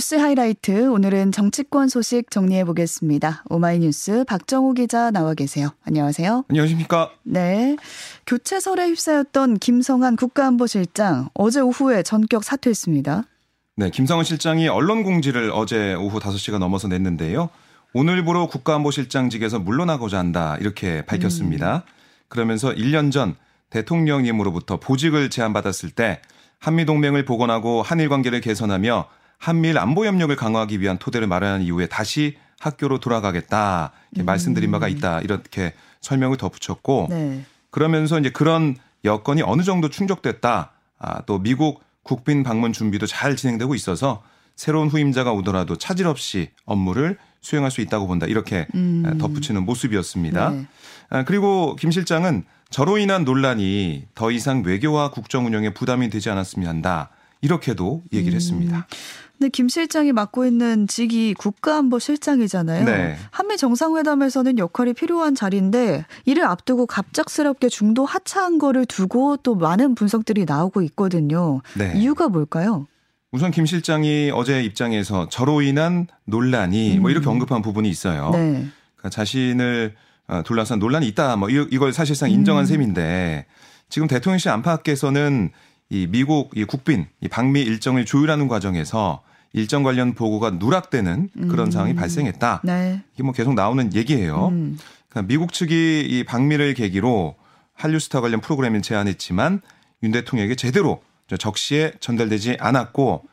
뉴스 하이라이트 오늘은 정치권 소식 정리해 보겠습니다. 오마이뉴스 박정우 기자 나와 계세요. 안녕하세요. 안녕하십니까? 네. 교체설에 휩싸였던 김성한 국가안보실장 어제 오후에 전격 사퇴했습니다. 네, 김성한 실장이 언론 공지를 어제 오후 5시가 넘어서 냈는데요. 오늘부로 국가안보실장직에서 물러나고자 한다 이렇게 밝혔습니다. 음. 그러면서 1년 전 대통령님으로부터 보직을 제안받았을 때 한미 동맹을 복원하고 한일 관계를 개선하며 한미일 안보 협력을 강화하기 위한 토대를 마련한 이후에 다시 학교로 돌아가겠다 이렇게 음. 말씀드린 바가 있다 이렇게 설명을 덧붙였고 네. 그러면서 이제 그런 여건이 어느 정도 충족됐다. 아, 또 미국 국빈 방문 준비도 잘 진행되고 있어서 새로운 후임자가 오더라도 차질 없이 업무를 수행할 수 있다고 본다. 이렇게 음. 덧붙이는 모습이었습니다. 네. 아, 그리고 김 실장은 저로 인한 논란이 더 이상 외교와 국정 운영에 부담이 되지 않았으면 한다. 이렇게도 얘기를 음. 했습니다. 근데 김 실장이 맡고 있는 직이 국가안보실장이잖아요. 네. 한미 정상회담에서는 역할이 필요한 자리인데 이를 앞두고 갑작스럽게 중도 하차한 거를 두고 또 많은 분석들이 나오고 있거든요. 네. 이유가 뭘까요? 우선 김 실장이 어제 입장에서 저로 인한 논란이 음. 뭐 이렇게 음. 언급한 부분이 있어요. 네. 그러니까 자신을 어, 둘러싼 논란이 있다. 뭐 이걸 사실상 인정한 음. 셈인데 지금 대통령실 안팎에서는 이 미국 이 국빈 이 방미 일정을 조율하는 과정에서 일정 관련 보고가 누락되는 그런 음. 상황이 발생했다. 네. 이게 뭐 계속 나오는 얘기예요. 음. 그러니까 미국 측이 이 방미를 계기로 한류 스타 관련 프로그램을 제안했지만 윤 대통령에게 제대로 적시에 전달되지 않았고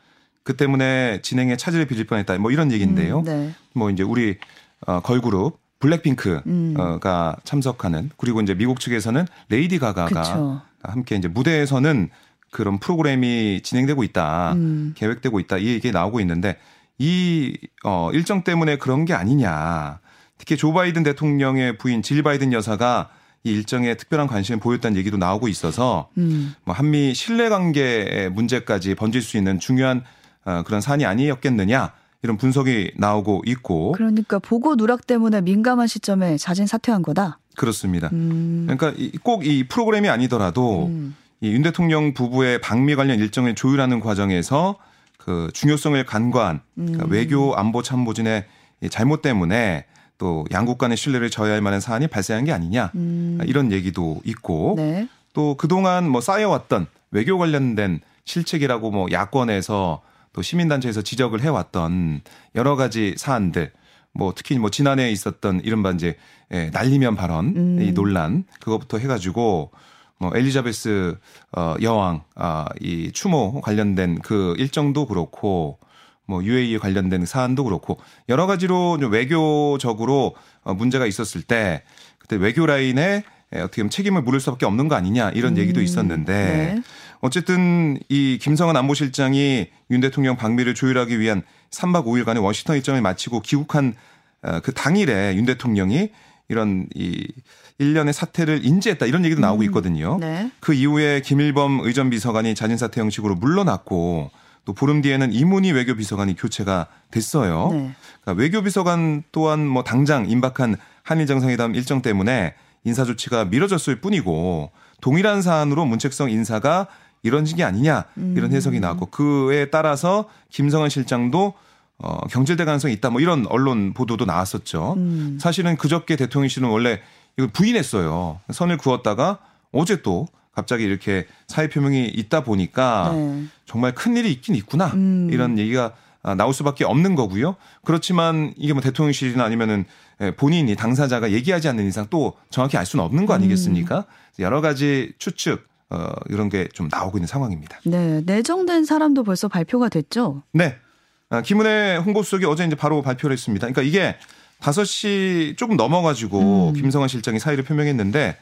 그 때문에 진행에 차질을 빚을 뻔했다. 뭐 이런 얘기인데요. 음, 네. 뭐 이제 우리 어, 걸그룹 블랙핑크가 음. 참석하는 그리고 이제 미국 측에서는 레이디 가가가 그쵸. 함께 이제 무대에서는 그런 프로그램이 진행되고 있다, 음. 계획되고 있다 이 얘기 나오고 있는데 이 어, 일정 때문에 그런 게 아니냐. 특히 조 바이든 대통령의 부인 질 바이든 여사가 이 일정에 특별한 관심을 보였다는 얘기도 나오고 있어서 음. 뭐 한미 신뢰 관계 문제까지 번질 수 있는 중요한 어, 그런 사안이 아니었겠느냐 이런 분석이 나오고 있고 그러니까 보고 누락 때문에 민감한 시점에 자진 사퇴한 거다. 그렇습니다. 음. 그러니까 꼭 이 프로그램이 아니더라도 음. 이윤 대통령 부부의 방미 관련 일정을 조율하는 과정에서 그 중요성을 간과한 그러니까 음. 외교 안보 참모진의 잘못 때문에 또 양국 간의 신뢰를 저해할 만한 사안이 발생한 게 아니냐 음. 이런 얘기도 있고 네. 또 그동안 뭐 쌓여왔던 외교 관련된 실책이라고 뭐 야권에서 또 시민단체에서 지적을 해왔던 여러 가지 사안들 뭐 특히 뭐 지난해 있었던 이른바 이제 예, 날리면 발언 음. 이 논란 그것부터 해가지고 뭐 엘리자베스 어 여왕 아이 추모 관련된 그 일정도 그렇고 뭐 UAE 관련된 사안도 그렇고 여러 가지로 외교적으로 어 문제가 있었을 때 그때 외교 라인에 어떻게 보면 책임을 물을 수밖에 없는 거 아니냐 이런 음. 얘기도 있었는데 네. 어쨌든 이 김성은 안보실장이 윤 대통령 방미를 조율하기 위한 3박 5일간의 워싱턴 일정을 마치고 귀국한 어, 그 당일에 윤 대통령이 이런 이 일련의 사태를 인지했다 이런 얘기도 나오고 음. 있거든요. 네. 그 이후에 김일범 의전 비서관이 자진 사퇴 형식으로 물러났고 또 보름 뒤에는 이문희 외교 비서관이 교체가 됐어요. 네. 그러니까 외교 비서관 또한 뭐 당장 임박한 한일 정상회담 일정 때문에 인사 조치가 미뤄졌을 뿐이고 동일한 사안으로 문책성 인사가 이런진 게 아니냐 이런 해석이 나왔고 그에 따라서 김성한 실장도 어, 경질될 가능성이 있다 뭐 이런 언론 보도도 나왔었죠. 음. 사실은 그저께 대통령실은 원래 이걸 부인했어요. 선을 그었다가 어제 또 갑자기 이렇게 사의 표명이 있다 보니까 네. 정말 큰 일이 있긴 있구나 음. 이런 얘기가 나올 수밖에 없는 거고요. 그렇지만 이게 뭐 대통령실이나 아니면은 본인이 당사자가 얘기하지 않는 이상 또 정확히 알 수는 없는 거 아니겠습니까? 음. 여러 가지 추측 어, 이런 게 좀 나오고 있는 상황입니다. 네, 내정된 사람도 벌써 발표가 됐죠? 네. 아, 김은혜 홍보수석이 어제 이제 바로 발표를 했습니다. 그러니까 이게 5시 조금 넘어가지고 음. 김성환 실장이 사의를 표명했는데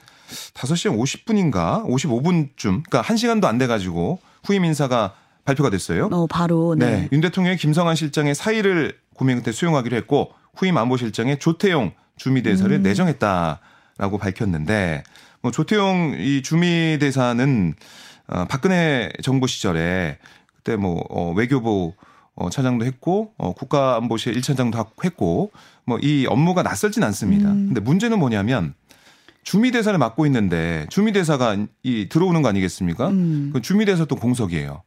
5시 50분인가 55분쯤 그러니까 1시간도 안 돼 가지고 후임 인사가 발표가 됐어요. 어, 바로. 네. 네. 윤 대통령이 김성환 실장의 사의를 고명 끝에 수용하기로 했고 후임 안보실장의 조태용 주미대사를 음. 내정했다라고 밝혔는데 뭐 조태용 이 주미대사는 어, 박근혜 정부 시절에 그때 뭐 어, 외교부 어, 차장도 했고 어, 국가안보실 1차장도 했고 뭐 이 업무가 낯설진 않습니다. 음. 근데 문제는 뭐냐면 주미대사를 맡고 있는데 주미대사가 이 들어오는 거 아니겠습니까? 음. 그 주미대사 또 공석이에요.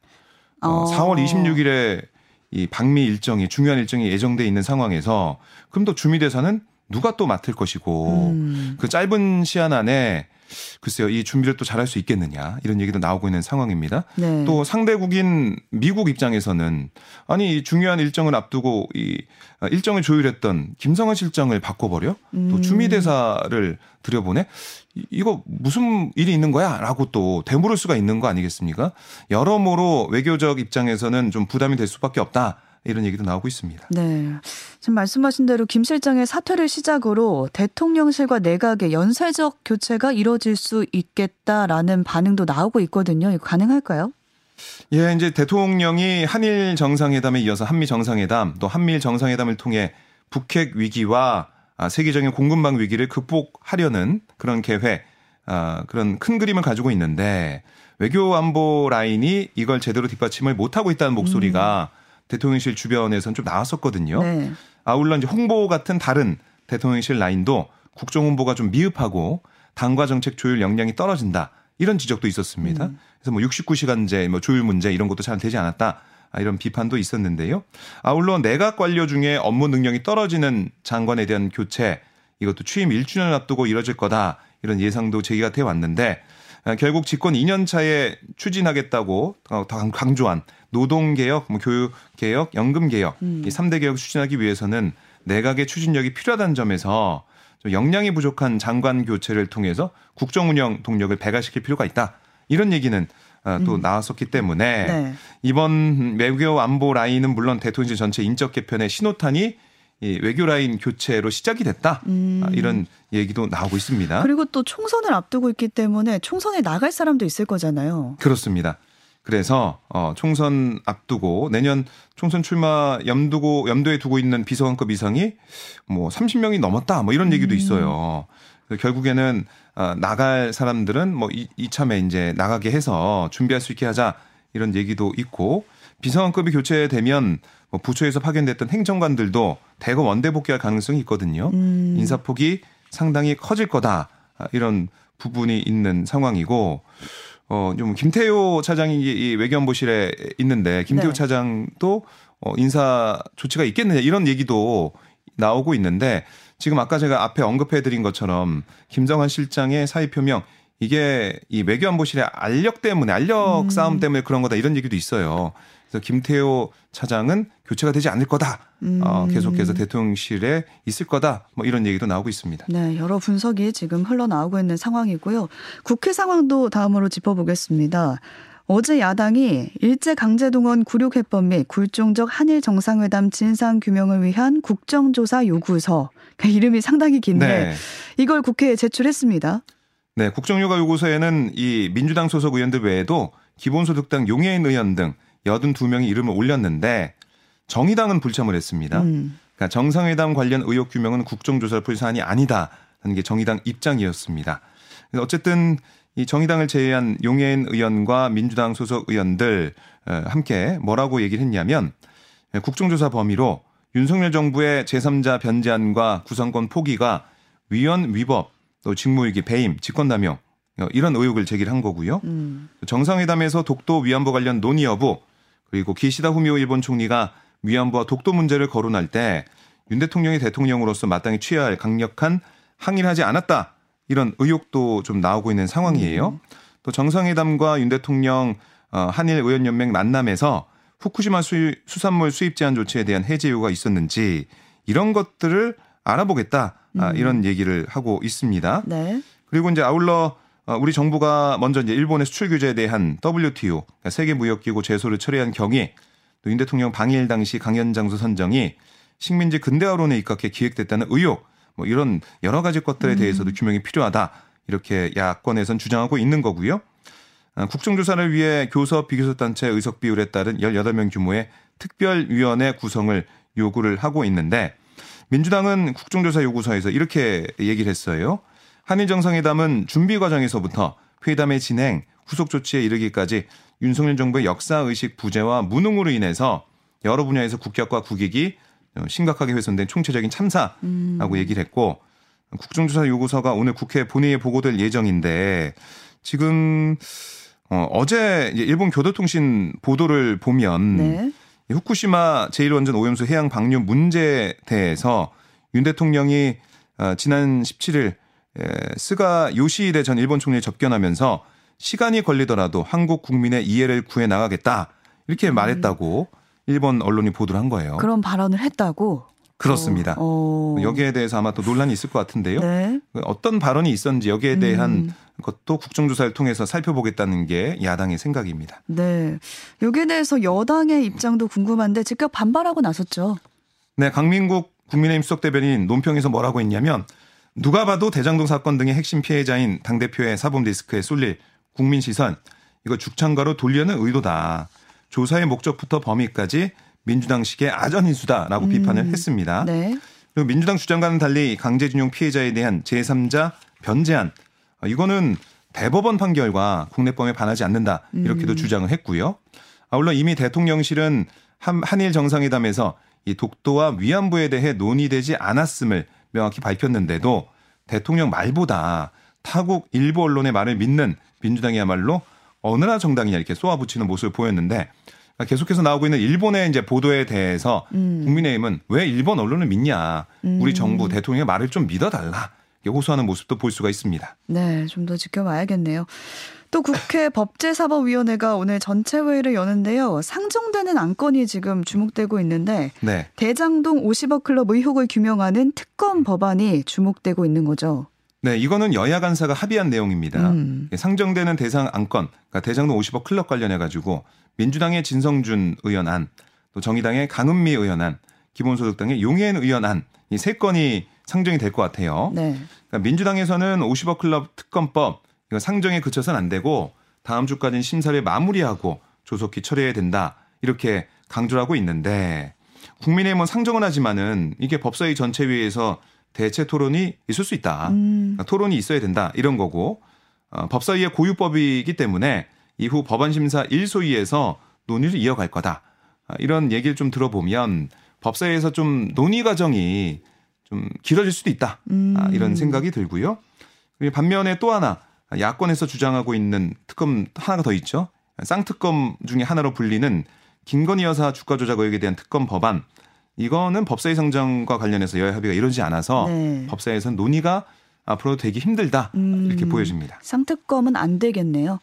어. 4월 26일에 이 방미 일정이 중요한 일정이 예정돼 있는 상황에서 그럼 또 주미대사는 누가 또 맡을 것이고 음. 그 짧은 시한 안에 글쎄요, 이 준비를 또 잘할 수 있겠느냐 이런 얘기도 나오고 있는 상황입니다. 네. 또 상대국인 미국 입장에서는 아니 중요한 일정을 앞두고 이 일정을 조율했던 김성환 실장을 바꿔버려 음. 또 주미 대사를 들여보내 이거 무슨 일이 있는 거야?라고 또 되물을 수가 있는 거 아니겠습니까? 여러모로 외교적 입장에서는 좀 부담이 될 수밖에 없다. 이런 얘기도 나오고 있습니다. 네. 지금 말씀하신 대로 김 실장의 사퇴를 시작으로 대통령실과 내각의 연쇄적 교체가 이뤄질 수 있겠다라는 반응도 나오고 있거든요. 이거 가능할까요? 예, 이제 대통령이 한일 정상회담에 이어서 한미 정상회담 또 한미일 정상회담을 통해 북핵 위기와 아, 세계적인 공급망 위기를 극복하려는 그런 계획, 아, 그런 큰 그림을 가지고 있는데 외교 안보 라인이 이걸 제대로 뒷받침을 못하고 있다는 목소리가 음. 대통령실 주변에선 좀 나왔었거든요. 네. 아울러 이제 홍보 같은 다른 대통령실 라인도 국정 홍보가 좀 미흡하고 당과 정책 조율 역량이 떨어진다. 이런 지적도 있었습니다. 음. 그래서 뭐 69시간제 뭐 조율 문제 이런 것도 잘 되지 않았다. 아, 이런 비판도 있었는데요. 아울러 내각 관료 중에 업무 능력이 떨어지는 장관에 대한 교체 이것도 취임 1주년 앞두고 이뤄질 거다. 이런 예상도 제기가 돼 왔는데 아, 결국 집권 2년 차에 추진하겠다고 어, 강조한 노동 개혁, 뭐 교육 개혁, 연금 개혁 음. 이 3대 개혁 추진하기 위해서는 내각의 추진력이 필요하다는 점에서 좀 역량이 부족한 장관 교체를 통해서 국정 운영 동력을 배가시킬 필요가 있다. 이런 얘기는 어, 또 음. 나왔었기 때문에 네. 이번 외교 안보 라인은 물론 대통령실 전체 인적 개편의 신호탄이 이 외교 라인 교체로 시작이 됐다 음. 아, 이런 얘기도 나오고 있습니다. 그리고 또 총선을 앞두고 있기 때문에 총선에 나갈 사람도 있을 거잖아요. 그렇습니다. 그래서 어 총선 앞두고 내년 총선 출마 염두고 염두에 두고 있는 비서관급 이상이 뭐 30명이 넘었다 뭐 이런 얘기도 음. 있어요. 음. 결국에는 어 나갈 사람들은 뭐 이, 이참에 이제 나가게 해서 준비할 수 있게 하자 이런 얘기도 있고 비서관급이 교체되면 뭐 부처에서 파견됐던 행정관들도 대거 원대 복귀할 가능성이 있거든요. 음. 인사폭이 상당히 커질 거다 이런 부분이 있는 상황이고 어, 좀 김태효 차장이 이 외교안보실에 있는데 김태효 네. 차장도 어, 인사 조치가 있겠느냐 이런 얘기도 나오고 있는데 지금 아까 제가 앞에 언급해 드린 것처럼 김정환 실장의 사의 표명 이게 이 외교안보실의 알력 때문에 알력 음. 싸움 때문에 그런 거다 이런 얘기도 있어요. 그래서 김태호 차장은 교체가 되지 않을 거다. 어, 음. 어, 계속해서 대통령실에 있을 거다. 뭐 이런 얘기도 나오고 있습니다. 네, 여러 분석이 지금 흘러나오고 있는 상황이고요. 국회 상황도 다음으로 짚어보겠습니다. 어제 야당이 일제 강제동원 굴욕 해법 및 굴종적 한일 정상회담 진상 규명을 위한 국정조사 요구서 그러니까 이름이 상당히 긴데 네. 이걸 국회에 제출했습니다. 네, 국정조사 요구서에는 이 민주당 소속 의원들 외에도 기본소득당 용해인 의원 등 82명이 이름을 올렸는데 정의당은 불참을 했습니다. 음. 그러니까 정상회담 관련 의혹 규명은 국정조사를 풀 사안이 아니다라는 게 정의당 입장이었습니다. 어쨌든 이 정의당을 제외한 용해인 의원과 민주당 소속 의원들 함께 뭐라고 얘기를 했냐면 국정조사 범위로 윤석열 정부의 제3자 변제안과 구성권 포기가 위헌 위법 또 직무유기 배임 직권남용 이런 의혹을 제기한 거고요. 음. 정상회담에서 독도 위안부 관련 논의 여부 그리고 기시다 후미오 일본 총리가 위안부와 독도 문제를 거론할 때 윤 대통령이 대통령으로서 마땅히 취해야 할 강력한 항의를 하지 않았다. 이런 의혹도 좀 나오고 있는 상황이에요. 음. 또 정상회담과 윤 대통령 어, 한일 의원연맹 만남에서 후쿠시마 수, 수산물 수입 제한 조치에 대한 해제 요구가 있었는지 이런 것들을 알아보겠다. 아, 음. 이런 얘기를 하고 있습니다. 네. 그리고 이제 아울러 어, 우리 정부가 먼저 이제 일본의 수출 규제에 대한 WTO 그러니까 세계 무역기구 제소를 처리한 경위 또윤 대통령 방일 당시 강연 장소 선정이 식민지 근대화론에 입각해 기획됐다는 의혹 뭐 이런 여러 가지 것들에 음. 대해서도 규명이 필요하다 이렇게 야권에선 주장하고 있는 거고요. 아, 국정조사를 위해 교섭 비교섭 단체 의석 비율에 따른 18명 규모의 특별위원회 구성을 요구를 하고 있는데 민주당은 국정조사 요구서에서 이렇게 얘기를 했어요. 한일 정상회담은 준비 과정에서부터 회담의 진행, 후속 조치에 이르기까지 윤석열 정부의 역사 의식 부재와 무능으로 인해서 여러 분야에서 국격과 국익이 심각하게 훼손된 총체적인 참사라고 음. 얘기를 했고 국정조사 요구서가 오늘 국회 본회의에 보고될 예정인데 지금 어, 어제 일본 교도통신 보도를 보면 네. 후쿠시마 제1원전 오염수 해양 방류 문제에 대해서 윤 대통령이 어, 지난 17일 스가 요시히데 전 일본 총리 접견하면서 시간이 걸리더라도 한국 국민의 이해를 구해 나가겠다 이렇게 음. 말했다고 일본 언론이 보도를 한 거예요. 그런 발언을 했다고? 그렇습니다. 어. 여기에 대해서 아마 또 논란이 있을 것 같은데요. 네. 어떤 발언이 있었는지 여기에 대한 음. 것도 국정조사를 통해서 살펴보겠다는 게 야당의 생각입니다. 네. 여기에 대해서 여당의 입장도 궁금한데 직접 반발하고 나섰죠. 네. 강민국 국민의힘 수석 대변인 논평에서 뭐라고 했냐면 누가 봐도 대장동 사건 등의 핵심 피해자인 당대표의 사법 리스크에 쏠릴 국민 시선 이거 죽창가로 돌려는 의도다. 조사의 목적부터 범위까지 민주당식의 아전인수다라고 음. 비판을 했습니다. 네. 그리고 민주당 주장과는 달리 강제징용 피해자에 대한 제3자 변제안 어, 이거는 대법원 판결과 국내법에 반하지 않는다 이렇게도 음. 주장을 했고요. 아울러 이미 대통령실은 한, 한일 정상회담에서 이 독도와 위안부에 대해 논의되지 않았음을 명확히 밝혔는데도 대통령 말보다 타국 일부 언론의 말을 믿는 민주당이야말로 어느나 정당이냐 이렇게 쏘아붙이는 모습을 보였는데 계속해서 나오고 있는 일본의 이제 보도에 대해서 음. 국민의힘은 왜 일본 언론을 믿냐 우리 정부 대통령의 말을 좀 믿어달라 호소하는 모습도 볼 수가 있습니다. 네, 좀 더 지켜봐야겠네요. 또 국회 법제사법위원회가 오늘 전체 회의를 여는데요. 상정되는 안건이 지금 주목되고 있는데 네. 대장동 50억 클럽 의혹을 규명하는 특검 법안이 주목되고 있는 거죠. 네, 이거는 여야 간사가 합의한 내용입니다. 음. 상정되는 대상 안건, 그러니까 대장동 50억 클럽 관련해 가지고 민주당의 진성준 의원 안, 또 정의당의 강은미 의원 안, 기본소득당의 용해인 의원 안, 이 세 건이 상정이 될 것 같아요. 네. 그러니까 민주당에서는 50억 클럽 특검법 이거 상정에 그쳐서는 안 되고 다음 주까지는 심사를 마무리하고 조속히 처리해야 된다 이렇게 강조를 하고 있는데 국민의힘은 상정은 하지만은 이게 법사위 전체회의에서 대체 토론이 있을 수 있다. 음. 그러니까 토론이 있어야 된다 이런 거고 어, 법사위의 고유법이기 때문에 이후 법안 심사 1소위에서 논의를 이어갈 거다. 아, 이런 얘기를 좀 들어보면 법사위에서 좀 논의 과정이 좀 길어질 수도 있다. 아, 음. 이런 생각이 들고요. 반면에 또 하나 야권에서 주장하고 있는 특검 하나가 더 있죠. 쌍특검 중에 하나로 불리는 김건희 여사 주가 조작 의혹에 대한 특검 법안. 이거는 법사위 상정과 관련해서 여야 합의가 이루어지지 않아서 네. 법사위에서는 논의가 앞으로 되기 힘들다 음, 이렇게 보여집니다. 쌍특검은 안 되겠네요.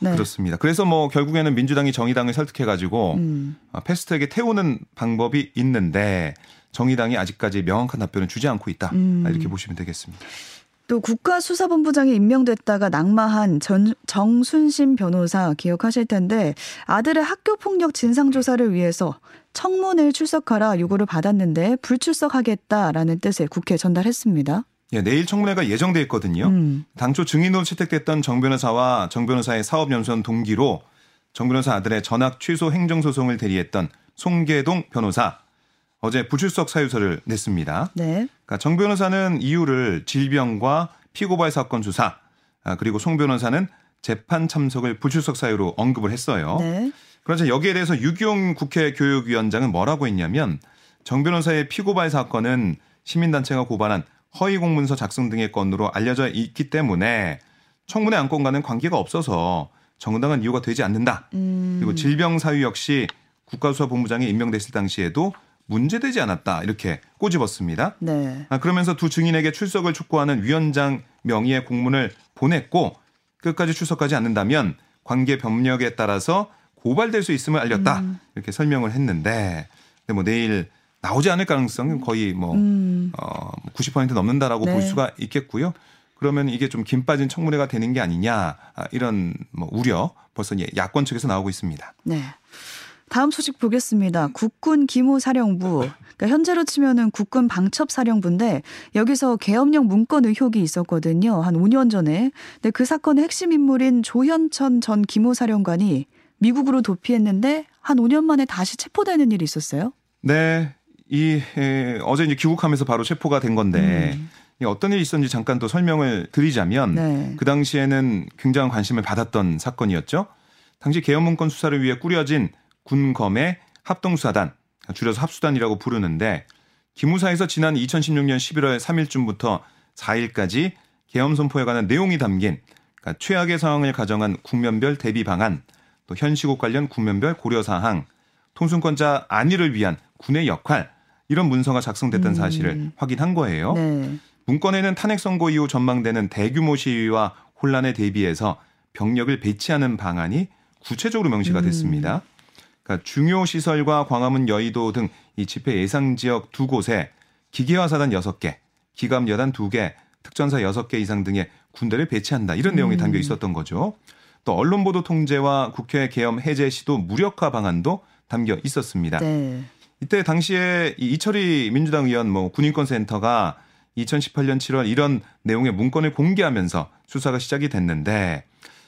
네. 그렇습니다. 그래서 뭐 결국에는 민주당이 정의당을 설득해 가지고 음. 어, 패스트트랙에 태우는 방법이 있는데 정의당이 아직까지 명확한 답변을 주지 않고 있다 음. 이렇게 보시면 되겠습니다. 또 국가수사본부장이 임명됐다가 낙마한 전, 정순심 변호사 기억하실 텐데 아들의 학교폭력 진상조사를 위해서 청문회에 출석하라 요구를 받았는데 불출석하겠다라는 뜻을 국회에 전달했습니다. 예, 내일 청문회가 예정돼 있거든요. 음. 당초 증인으로 채택됐던 정 변호사와 정 변호사의 사업연수원 동기로 정 변호사 아들의 전학 취소 행정소송을 대리했던 송계동 변호사 어제 불출석 사유서를 냈습니다. 네. 그러니까 정 변호사는 이유를 질병과 피고발 사건 조사 아, 그리고 송 변호사는 재판 참석을 불출석 사유로 언급을 했어요. 네. 그러자 여기에 대해서 유기용 국회 교육위원장은 뭐라고 했냐면 정 변호사의 피고발 사건은 시민단체가 고발한 허위 공문서 작성 등의 건으로 알려져 있기 때문에 청문회 안건과는 관계가 없어서 정당한 이유가 되지 않는다. 음. 그리고 질병 사유 역시 국가수사본부장이 임명됐을 당시에도 문제되지 않았다 이렇게 꼬집었습니다. 네. 아, 그러면서 두 증인에게 출석을 촉구하는 위원장 명의의 공문을 보냈고 끝까지 출석하지 않는다면 관계 병력에 따라서 고발될 수 있음을 알렸다 음. 이렇게 설명을 했는데 근데 뭐 내일 나오지 않을 가능성은 거의 뭐 음. 어, 90% 넘는다라고 네. 볼 수가 있겠고요. 그러면 이게 좀긴 빠진 청문회가 되는 게 아니냐 아, 이런 뭐 우려 벌써 야권 측에서 나오고 있습니다. 네. 다음 소식 보겠습니다. 국군 기무사령부. 그러니까 현재로 치면은 국군 방첩사령부인데 여기서 계엄령 문건 의혹이 있었거든요. 한 5년 전에. 근데 그 사건의 핵심 인물인 조현천 전 기무사령관이 미국으로 도피했는데 한 5년 만에 다시 체포되는 일이 있었어요. 네. 이 에, 어제 이제 귀국하면서 바로 체포가 된 건데 음. 어떤 일이 있었는지 잠깐 또 설명을 드리자면 네. 그 당시에는 굉장한 관심을 받았던 사건이었죠. 당시 계엄 문건 수사를 위해 꾸려진 군검의 합동수사단, 줄여서 합수단이라고 부르는데 기무사에서 지난 2016년 11월 3일쯤부터 4일까지 계엄 선포에 관한 내용이 담긴 그러니까 최악의 상황을 가정한 국면별 대비 방안, 또 현시국 관련 국면별 고려 사항, 통순권자 안위를 위한 군의 역할 이런 문서가 작성됐던 음. 사실을 확인한 거예요. 네. 문건에는 탄핵 선고 이후 전망되는 대규모 시위와 혼란에 대비해서 병력을 배치하는 방안이 구체적으로 명시가 음. 됐습니다. 그러니까 중요 시설과 광화문 여의도 등 이 집회 예상 지역 두 곳에 기계화 사단 6개, 기갑 여단 2개, 특전사 6개 이상 등의 군대를 배치한다. 이런 내용이 음. 담겨 있었던 거죠. 또 언론 보도 통제와 국회 계엄 해제 시도 무력화 방안도 담겨 있었습니다. 네. 이때 당시에 이철희 민주당 의원 뭐 군인권 센터가 2018년 7월 이런 내용의 문건을 공개하면서 수사가 시작이 됐는데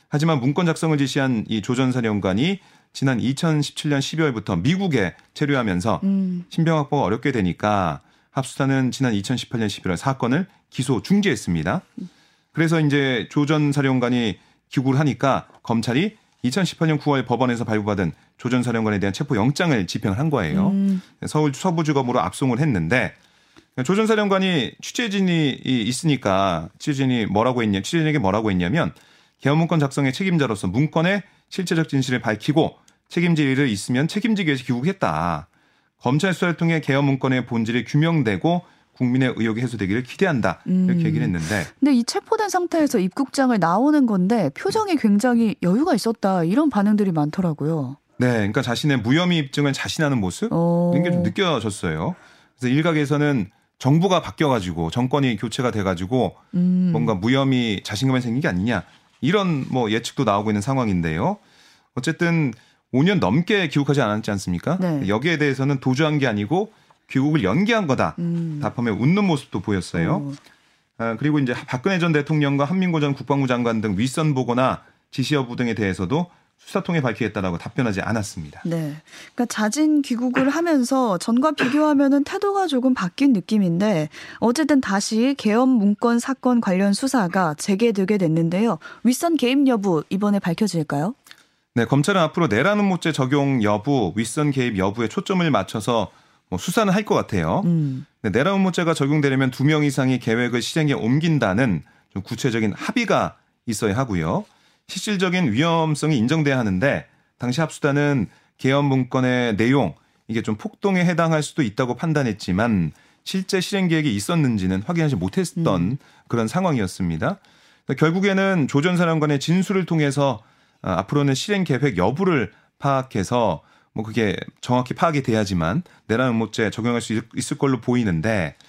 하지만 문건 작성을 지시한 이 조전 사령관이 지난 2017년 12월부터 미국에 체류하면서 음. 신병 확보가 어렵게 되니까 합수사는 지난 2018년 11월 사건을 기소 중지했습니다. 그래서 이제 조 전 사령관이 기구를 하니까 검찰이 2018년 9월 법원에서 발부받은 조 전 사령관에 대한 체포 영장을 집행을 한 거예요. 음. 서울 서부지검으로 압송을 했는데 조 전 사령관이 취재진이 있으니까 취재진이 뭐라고 했냐 취재진에게 뭐라고 했냐면 개헌 문건 작성의 책임자로서 문건의 실체적 진실을 밝히고 책임질 일을 있으면 책임지기 위해서 귀국했다. 검찰 수사를 통해 개헌 문건의 본질이 규명되고 국민의 의혹이 해소되기를 기대한다 이렇게 음. 얘기를 했는데. 근데 이 체포된 상태에서 입국장을 나오는 건데 표정이 굉장히 여유가 있었다 이런 반응들이 많더라고요. 네, 그러니까 자신의 무혐의 입증을 자신하는 모습 어. 이런 게 좀 느껴졌어요. 그래서 일각에서는 정부가 바뀌어가지고 정권이 교체가 돼가지고 음. 뭔가 무혐의 자신감이 생긴 게 아니냐 이런 뭐 예측도 나오고 있는 상황인데요. 어쨌든 5년 넘게 귀국하지 않았지 않습니까? 네. 여기에 대해서는 도주한 게 아니고 귀국을 연기한 거다. 음. 답하며 웃는 모습도 보였어요. 아, 그리고 이제 박근혜 전 대통령과 한민구 전 국방부 장관 등 윗선 보거나 지시 여부 등에 대해서도 수사 통해 밝히겠다라고 답변하지 않았습니다. 네. 그러니까 자진 귀국을 하면서 전과 비교하면은 태도가 조금 바뀐 느낌인데 어쨌든 다시 계엄 문건 사건 관련 수사가 재개되게 됐는데요. 윗선 개입 여부 이번에 밝혀질까요? 네, 검찰은 앞으로 내라는 모죄 적용 여부, 윗선 개입 여부에 초점을 맞춰서 뭐 수사는 할 것 같아요. 음. 네, 내라는 모죄가 적용되려면 두 명 이상이 계획을 실행에 옮긴다는 좀 구체적인 합의가 있어야 하고요. 실질적인 위험성이 인정돼야 하는데 당시 합수단은 개헌 문건의 내용 이게 좀 폭동에 해당할 수도 있다고 판단했지만 실제 실행 계획이 있었는지는 확인하지 못했던 음. 그런 상황이었습니다. 결국에는 조 전 사령관의 진술을 통해서 어, 앞으로는 실행 계획 여부를 파악해서 뭐 그게 정확히 파악이 돼야지만 내란 음모죄 적용할 수 있을 걸로 보이는데 어,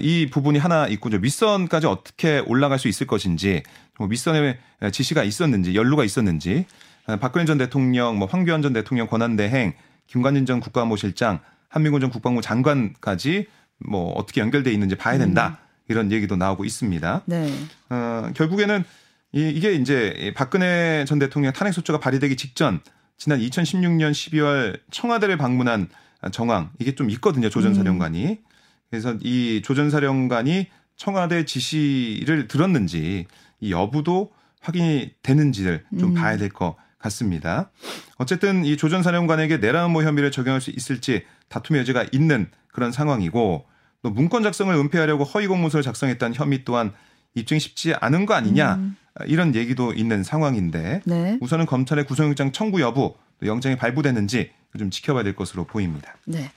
이 부분이 하나 있고 밑선까지 어떻게 올라갈 수 있을 것인지 뭐 밑선에 지시가 있었는지 연루가 있었는지 어, 박근혜 전 대통령 뭐 황교안 전 대통령 권한대행 김관진 전 국가안보실장 한민군 전 국방부 장관까지 뭐 어떻게 연결돼 있는지 봐야 된다. 음. 이런 얘기도 나오고 있습니다. 네. 어, 결국에는 이, 이게 이제 박근혜 전 대통령 탄핵 소추가 발의되기 직전 지난 2016년 12월 청와대를 방문한 정황 이게 좀 있거든요 조전 사령관이 음. 그래서 이 조전 사령관이 청와대 지시를 들었는지 이 여부도 확인이 되는지를 좀 음. 봐야 될 것 같습니다. 어쨌든 이 조전 사령관에게 내란음모 혐의를 적용할 수 있을지 다툼의 여지가 있는 그런 상황이고 또 문건 작성을 은폐하려고 허위 공문서를 작성했다는 혐의 또한 입증이 쉽지 않은 거 아니냐. 음. 이런 얘기도 있는 상황인데 네. 우선은 검찰의 구속영장 청구 여부 영장이 발부됐는지 좀 지켜봐야 될 것으로 보입니다. 네.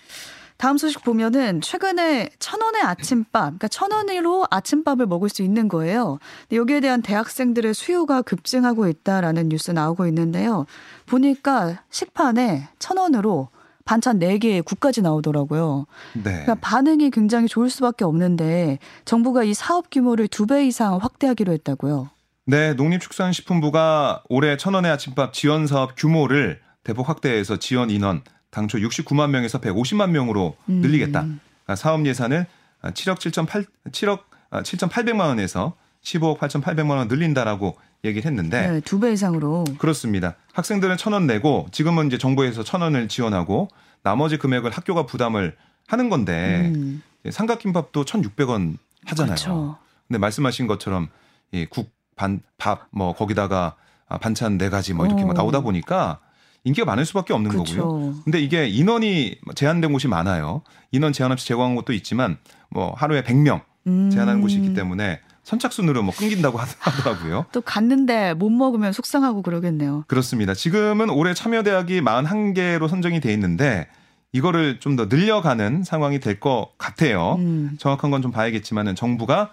다음 소식 보면은 최근에 천 원의 아침밥, 그러니까 천 원으로 아침밥을 먹을 수 있는 거예요. 여기에 대한 대학생들의 수요가 급증하고 있다라는 뉴스 나오고 있는데요. 보니까 식판에 천 원으로 반찬 4개 국까지 나오더라고요. 네. 그러니까 반응이 굉장히 좋을 수밖에 없는데 정부가 이 사업 규모를 두 배 이상 확대하기로 했다고요. 네, 농림축산식품부가 올해 천원의 아침밥 지원 사업 규모를 대폭 확대해서 지원 인원 당초 69만 명에서 150만 명으로 음. 늘리겠다. 그러니까 사업 예산을 7억 7.8 7억 7,800만 원에서 15억 8,800만 원 늘린다라고 얘기를 했는데 네, 두배 이상으로 그렇습니다. 학생들은 천 원 내고 지금은 이제 정부에서 천 원을 지원하고 나머지 금액을 학교가 부담을 하는 건데 음. 삼각김밥도 1,600원 하잖아요. 그렇죠. 근데 말씀하신 것처럼 이 국 반, 밥, 뭐, 거기다가 아, 반찬 네 가지 뭐 이렇게 어. 나오다 보니까 인기가 많을 수밖에 없는 그쵸. 거고요. 근데 이게 인원이 제한된 곳이 많아요. 인원 제한 없이 제공하는 곳도 있지만 뭐 하루에 100명 음. 제한하는 곳이 있기 때문에 선착순으로 뭐 끊긴다고 하더라고요. 또 갔는데 못 먹으면 속상하고 그러겠네요. 그렇습니다. 지금은 올해 참여대학이 41개로 선정이 돼 있는데 이거를 좀 더 늘려가는 상황이 될 것 같아요. 음. 정확한 건 좀 봐야겠지만은 정부가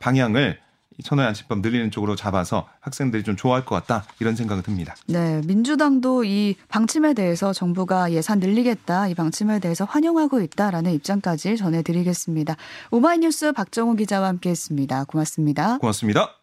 방향을 천호의 안치법 늘리는 쪽으로 잡아서 학생들이 좀 좋아할 것 같다 이런 생각은 듭니다. 네, 민주당도 이 방침에 대해서 정부가 예산 늘리겠다 이 방침에 대해서 환영하고 있다라는 입장까지 전해드리겠습니다. 오마이뉴스 박정호 기자와 함께했습니다. 고맙습니다. 고맙습니다.